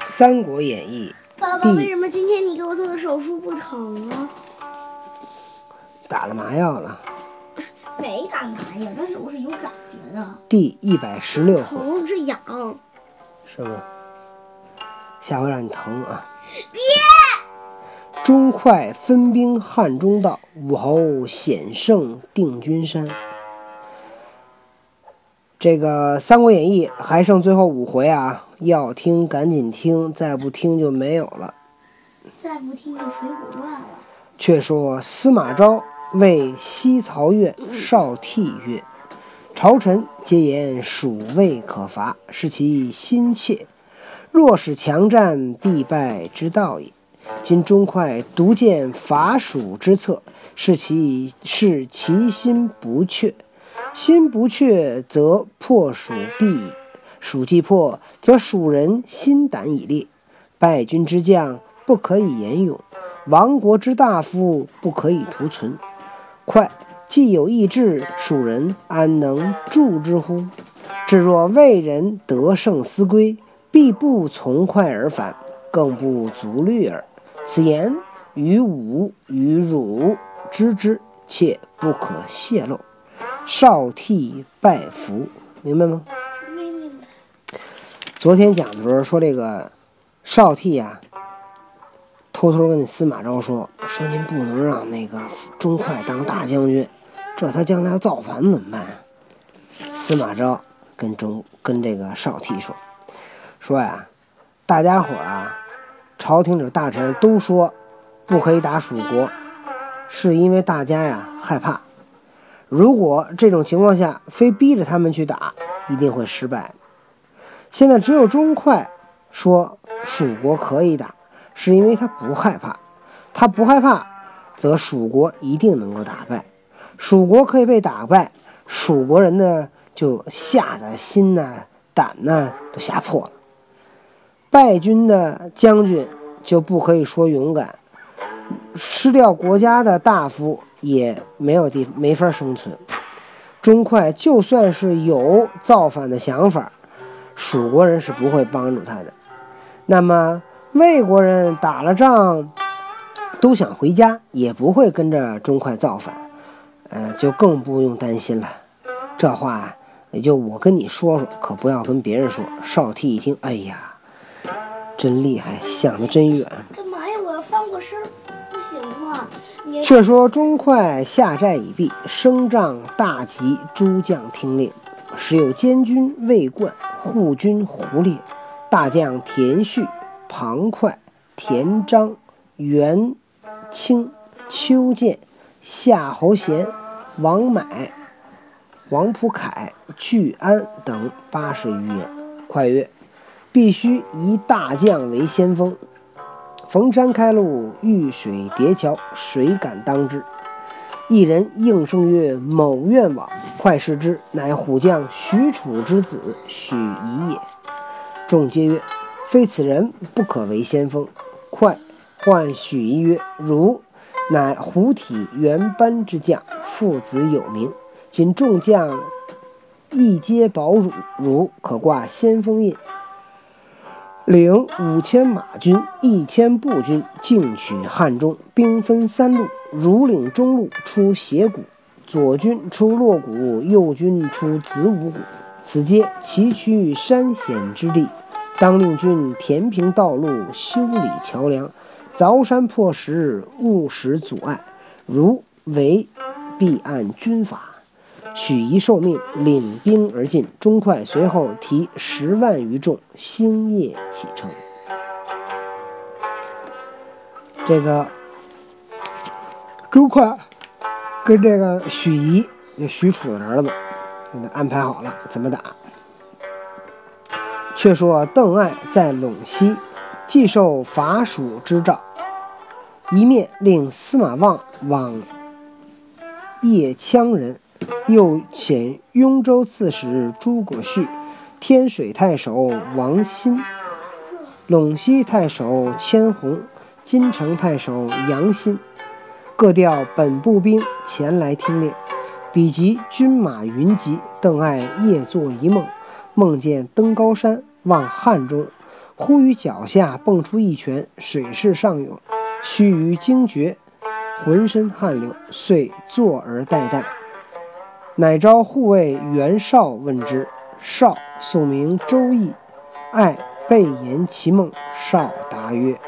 《三国演义》爸爸，为什么今天你给我做的手术不疼啊？打了麻药了。没打麻药，但是我是有感觉的。第一百十六回，疼是痒。是吗？下回让你疼啊！别！钟快分兵汉中道，武侯险胜定军山。这个《三国演义》还剩最后五回啊，要听赶紧听，再不听就没有了。再不听就《水浒传》了。却说司马昭谓西曹院少替曰：“朝臣皆言蜀魏可伐，是其心切。若使强战，必败之道也。今钟会独见伐蜀之策，是其是其心不确。”心不却，则破蜀必矣；蜀既破，则蜀人心胆已裂。败军之将不可以言勇，亡国之大夫不可以图存。快既有意志，蜀人安能助之乎？至若魏人得胜思归，必不从快而返，更不足虑耳。此言于吾与汝知之，切不可泄露。少替拜服，明白吗？没明白。昨天讲的时候说这个少替啊，偷偷跟那司马昭说说您不能让那个钟会当大将军，这他将来要造反怎么办？司马昭跟钟跟这个少替说说呀，大家伙啊，朝廷里大臣都说不可以打蜀国，是因为大家呀害怕。如果这种情况下非逼着他们去打，一定会失败。现在只有钟会说蜀国可以打，是因为他不害怕。他不害怕，则蜀国一定能够打败。蜀国可以被打败，蜀国人呢就吓得心呐、胆呐都吓破了。败军的将军就不可以说勇敢，失掉国家的大夫。也没有地没法生存。钟会就算是有造反的想法，蜀国人是不会帮助他的。那么魏国人打了仗都想回家，也不会跟着钟会造反，呃，就更不用担心了。这话也就我跟你说说，可不要跟别人说。少替一听，哎呀，真厉害，想的真远。干嘛呀？我要翻过身。不行吗？却说钟会下寨已毕，升帐大吉，诸将听令。时有监军魏冠、护军胡烈、大将田旭、庞快、田章、袁清、邱建、夏侯贤、王买、黄埔凯、巨安等八十余人。快曰：“必须以大将为先锋。”逢山开路，遇水叠桥，谁敢当之？一人应声曰：“某愿往。”快视之，乃虎将许褚之子许仪也。众皆曰：“非此人不可为先锋。”快唤许仪曰：“汝乃虎体原班之将，父子有名。今众将亦皆保汝，汝可挂先锋印。”领五千马军，一千步军，进取汉中。兵分三路，如领中路出斜谷，左军出洛谷，右军出子午谷。此皆崎岖山险之地，当令军填平道路，修理桥梁，凿山破石，勿使阻碍。如违，必按军法。许仪受命，领兵而进。钟会随后提十万余众，星夜启程。这个钟会跟这个许仪，就许褚的儿子，给他安排好了怎么打。却说邓艾在陇西，既受伐蜀之诏，一面令司马望往邺羌人。又遣雍州刺史诸葛绪、天水太守王欣、陇西太守千红、金城太守杨欣，各调本部兵前来听令。比及军马云集，邓艾夜作一梦，梦见登高山，望汉中，忽于脚下蹦出一拳，水势上涌，须臾惊觉，浑身汗流，遂坐而待旦。乃召护卫袁绍问之，绍素名周易，爱备言其梦。绍答曰：“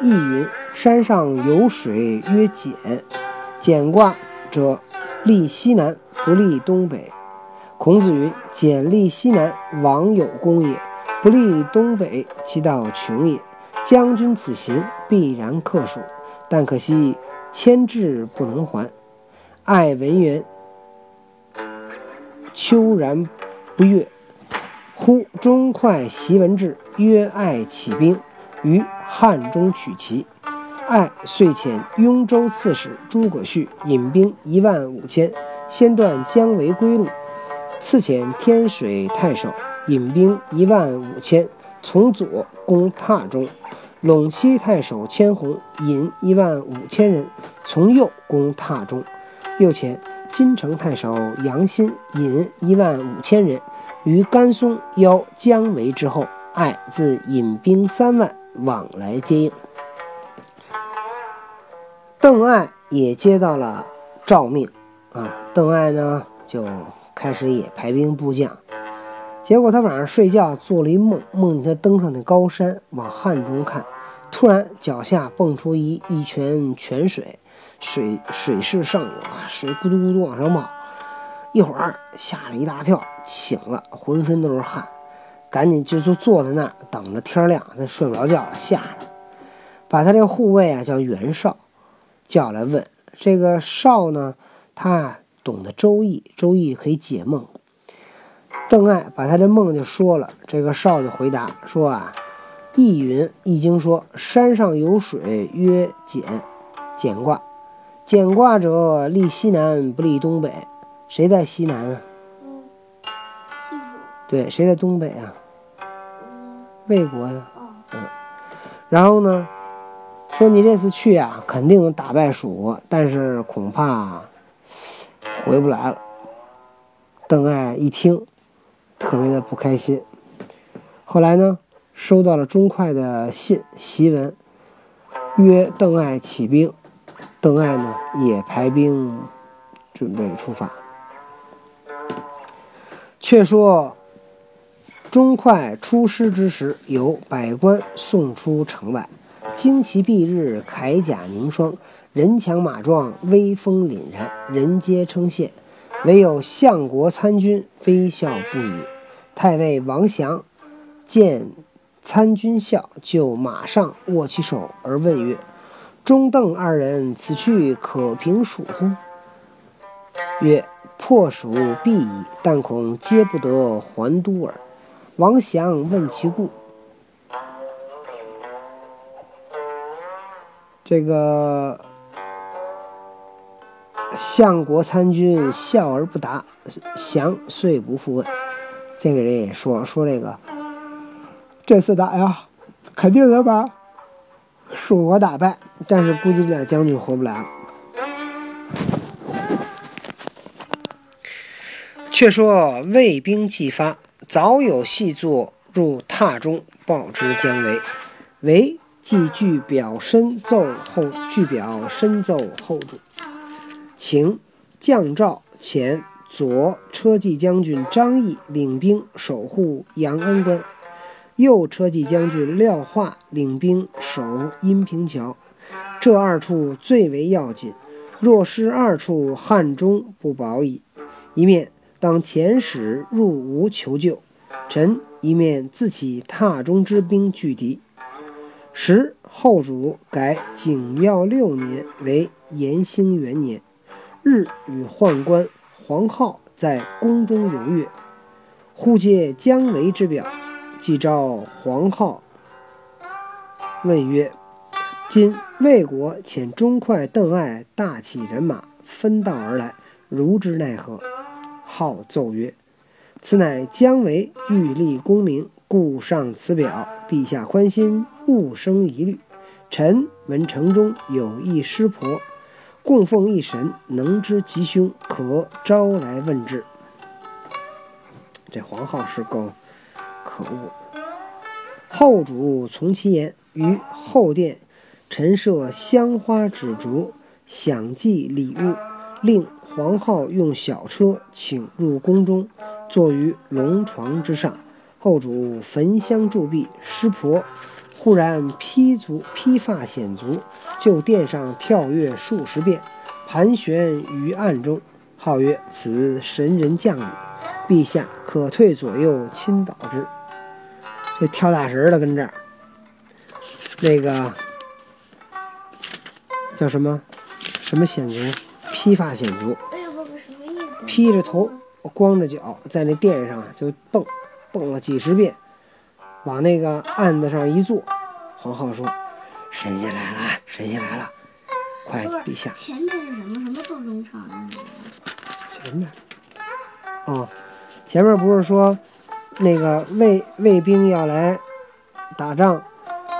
易云，山上有水曰简，简卦者，利西南，不利东北。”孔子云：“简利西南，王有功也；不利东北，其道穷也。将军此行，必然克蜀，但可惜牵制不能还。爱文言，秋然不悦。忽钟会袭文至，曰：‘爱起兵于汉中取齐。’爱遂遣雍州刺史诸葛绪引兵一万五千，先断姜维归路。”次遣天水太守引兵一万五千，从左攻榻中；陇西太守千红引一万五千人，从右攻榻中。又遣金城太守杨欣引一万五千人于甘松邀姜维之后，爱自引兵三万往来接应。邓艾也接到了诏命，啊，邓艾呢就。开始也排兵布将，结果他晚上睡觉做了一梦，梦见他登上那高山，往汉中看，突然脚下蹦出一一泉泉水，水水势上涌啊，水咕嘟咕嘟往上冒，一会儿吓了一大跳，醒了，浑身都是汗，赶紧就就坐在那儿等着天亮，他睡不着觉，吓得把他这个护卫啊叫袁绍叫来问，这个绍呢，他。懂得《周易》，《周易》可以解梦。邓艾把他这梦就说了，这个少就回答说啊，《易云》《易经》说山上有水曰简，简卦，简卦者立西南不利东北。谁在西南啊？嗯，西蜀。对，谁在东北啊？嗯，魏国呀。哦。嗯。然后呢，说你这次去啊，肯定能打败蜀国，但是恐怕。回不来了。邓艾一听，特别的不开心。后来呢，收到了钟会的信檄文，约邓艾起兵。邓艾呢，也排兵准备出发。却说钟会出师之时，有百官送出城外，旌旗蔽日，铠甲凝霜。人强马壮，威风凛然，人皆称羡。唯有相国参军微笑不语。太尉王祥见参军笑，就马上握其手而问曰：“钟邓二人此去可平蜀乎？”曰：“破蜀必矣，但恐皆不得还都耳。”王祥问其故，这个。相国参军笑而不答，降遂不复问。这个人也说说这个，这次打呀，肯定能把蜀国打败，但是估计这俩将军回不来了。却说魏兵既发，早有细作入榻中报之姜维，维即具表身奏后，具表身奏后主。请将诏遣左车骑将军张翼领兵守护阳安关，右车骑将军廖化领兵守阴平桥。这二处最为要紧，若失二处，汉中不保矣。一面当遣使入吴求救，臣一面自起榻中之兵拒敌。时后主改景耀六年为延兴元年。日与宦官黄浩在宫中游阅，忽接姜维之表，即召黄浩问曰：“今魏国遣钟会、邓艾大起人马，分道而来，如之奈何？”浩奏曰：“此乃姜维欲立功名，故上此表。陛下宽心，勿生疑虑。臣闻城中有一师婆。”供奉一神，能知吉凶，可招来问之。这黄浩是够可恶的。后主从其言，于后殿陈设香花纸烛，享祭礼物，令黄浩用小车请入宫中，坐于龙床之上。后主焚香祝毕，师婆忽然披足披发显足，就殿上跳跃数十遍，盘旋于案中。号曰：“此神人降雨，陛下可退左右，倾倒之。”这跳大神的跟这儿，那个叫什么什么显族，披发显族，哎呀，爸爸什么意思？披着头，光着脚，在那殿上就蹦，蹦了几十遍，往那个案子上一坐。皇后说：“神仙来了，神仙来了，快，陛下，前面是什么？什么做中场的？前面，哦，前面不是说那个卫卫兵要来打仗，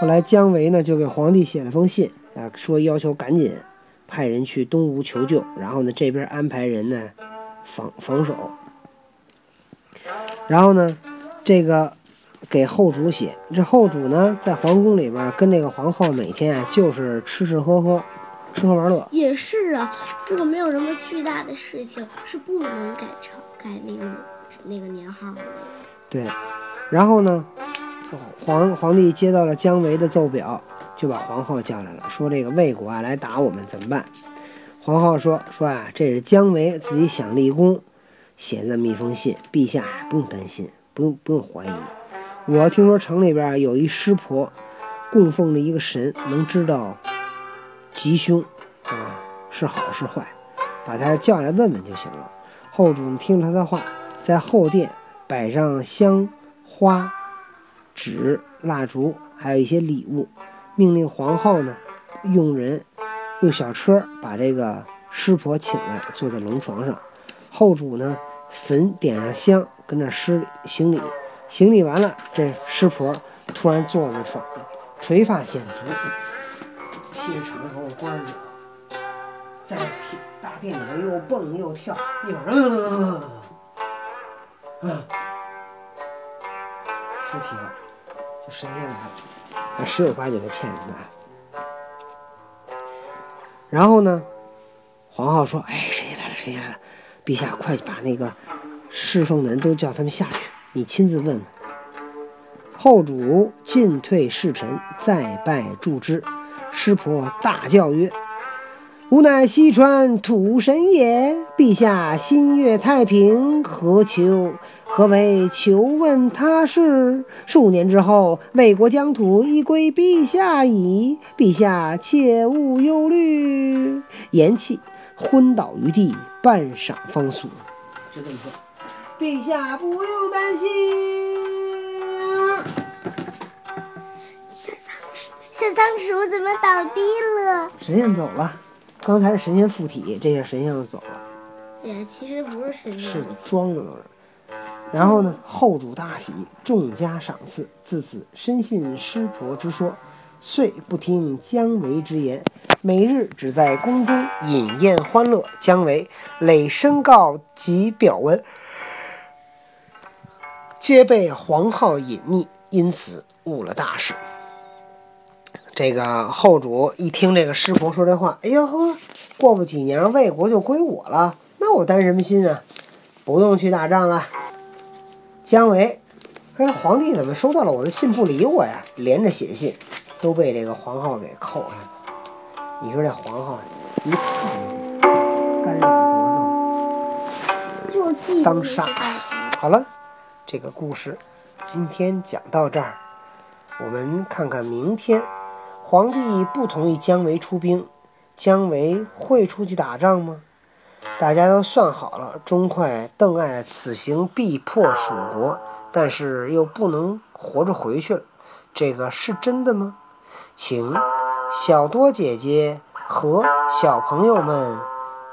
后来姜维呢就给皇帝写了封信，啊，说要求赶紧派人去东吴求救，然后呢这边安排人呢防防守，然后呢这个给后主写，这后主呢在皇宫里边跟那个皇后每天啊就是吃吃喝喝，吃喝玩乐，也是啊，如果没有什么巨大的事情，是不能改成改那个那个年号的。对，然后呢，皇皇帝接到了姜维的奏表，就把皇后叫来了，说这个魏国啊来打我们怎么办？皇后说说啊，这是姜维自己想立功，写这么一封信，陛下不用担心，不用不用怀疑。我听说城里边有一师婆，供奉着一个神，能知道吉凶啊是好是坏，把他叫来问问就行了。后主听了他的话，在后殿。摆上香花、纸、蜡烛，还有一些礼物，命令皇后呢，用人用小车把这个师婆请来，坐在龙床上。后主呢，焚点上香，跟那施行礼。行礼完了，这师婆突然坐在床上，垂发显足，披着长头光着脚，在大殿里边又蹦又跳，一会儿嗯。嗯，附体了，神仙来了，那十有八九是骗人的。然后呢，皇后说：“哎，神仙来了，神仙来了，陛下快把那个侍奉的人都叫他们下去，你亲自问问。”后主进退侍臣，再拜祝之。师婆大叫曰：吾乃西川土神也，陛下心悦太平，何求？何为求问他事？数年之后，魏国疆土已归陛下矣。陛下切勿忧虑。言讫，昏倒于地，半晌方苏。就这么说，陛下不用担心。小仓鼠，小仓鼠怎么倒地了？神仙走了。刚才是神仙附体，这下神仙就走了。哎呀，其实不是神仙，是装的都是。然后呢，后主大喜，重加赏赐。自此深信师婆之说，遂不听姜维之言，每日只在宫中饮宴欢乐。姜维累申告及表文，皆被黄皓隐匿，因此误了大事。这个后主一听这个师伯说这话，哎呦呵，过不几年魏国就归我了，那我担什么心啊？不用去打仗了。姜维，哎，皇帝怎么收到了。我的信不理我呀？连着写信，都被这个皇后给扣上了。你说这皇后一干扰国政，当杀。好了，这个故事今天讲到这儿，我们看看明天。皇帝不同意姜维出兵，姜维会出去打仗吗？大家都算好了，钟会、邓艾此行必破蜀国，但是又不能活着回去了，这个是真的吗？请小多姐姐和小朋友们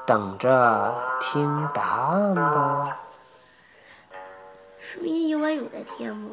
等着听答案吧。是明天游完泳再贴吗？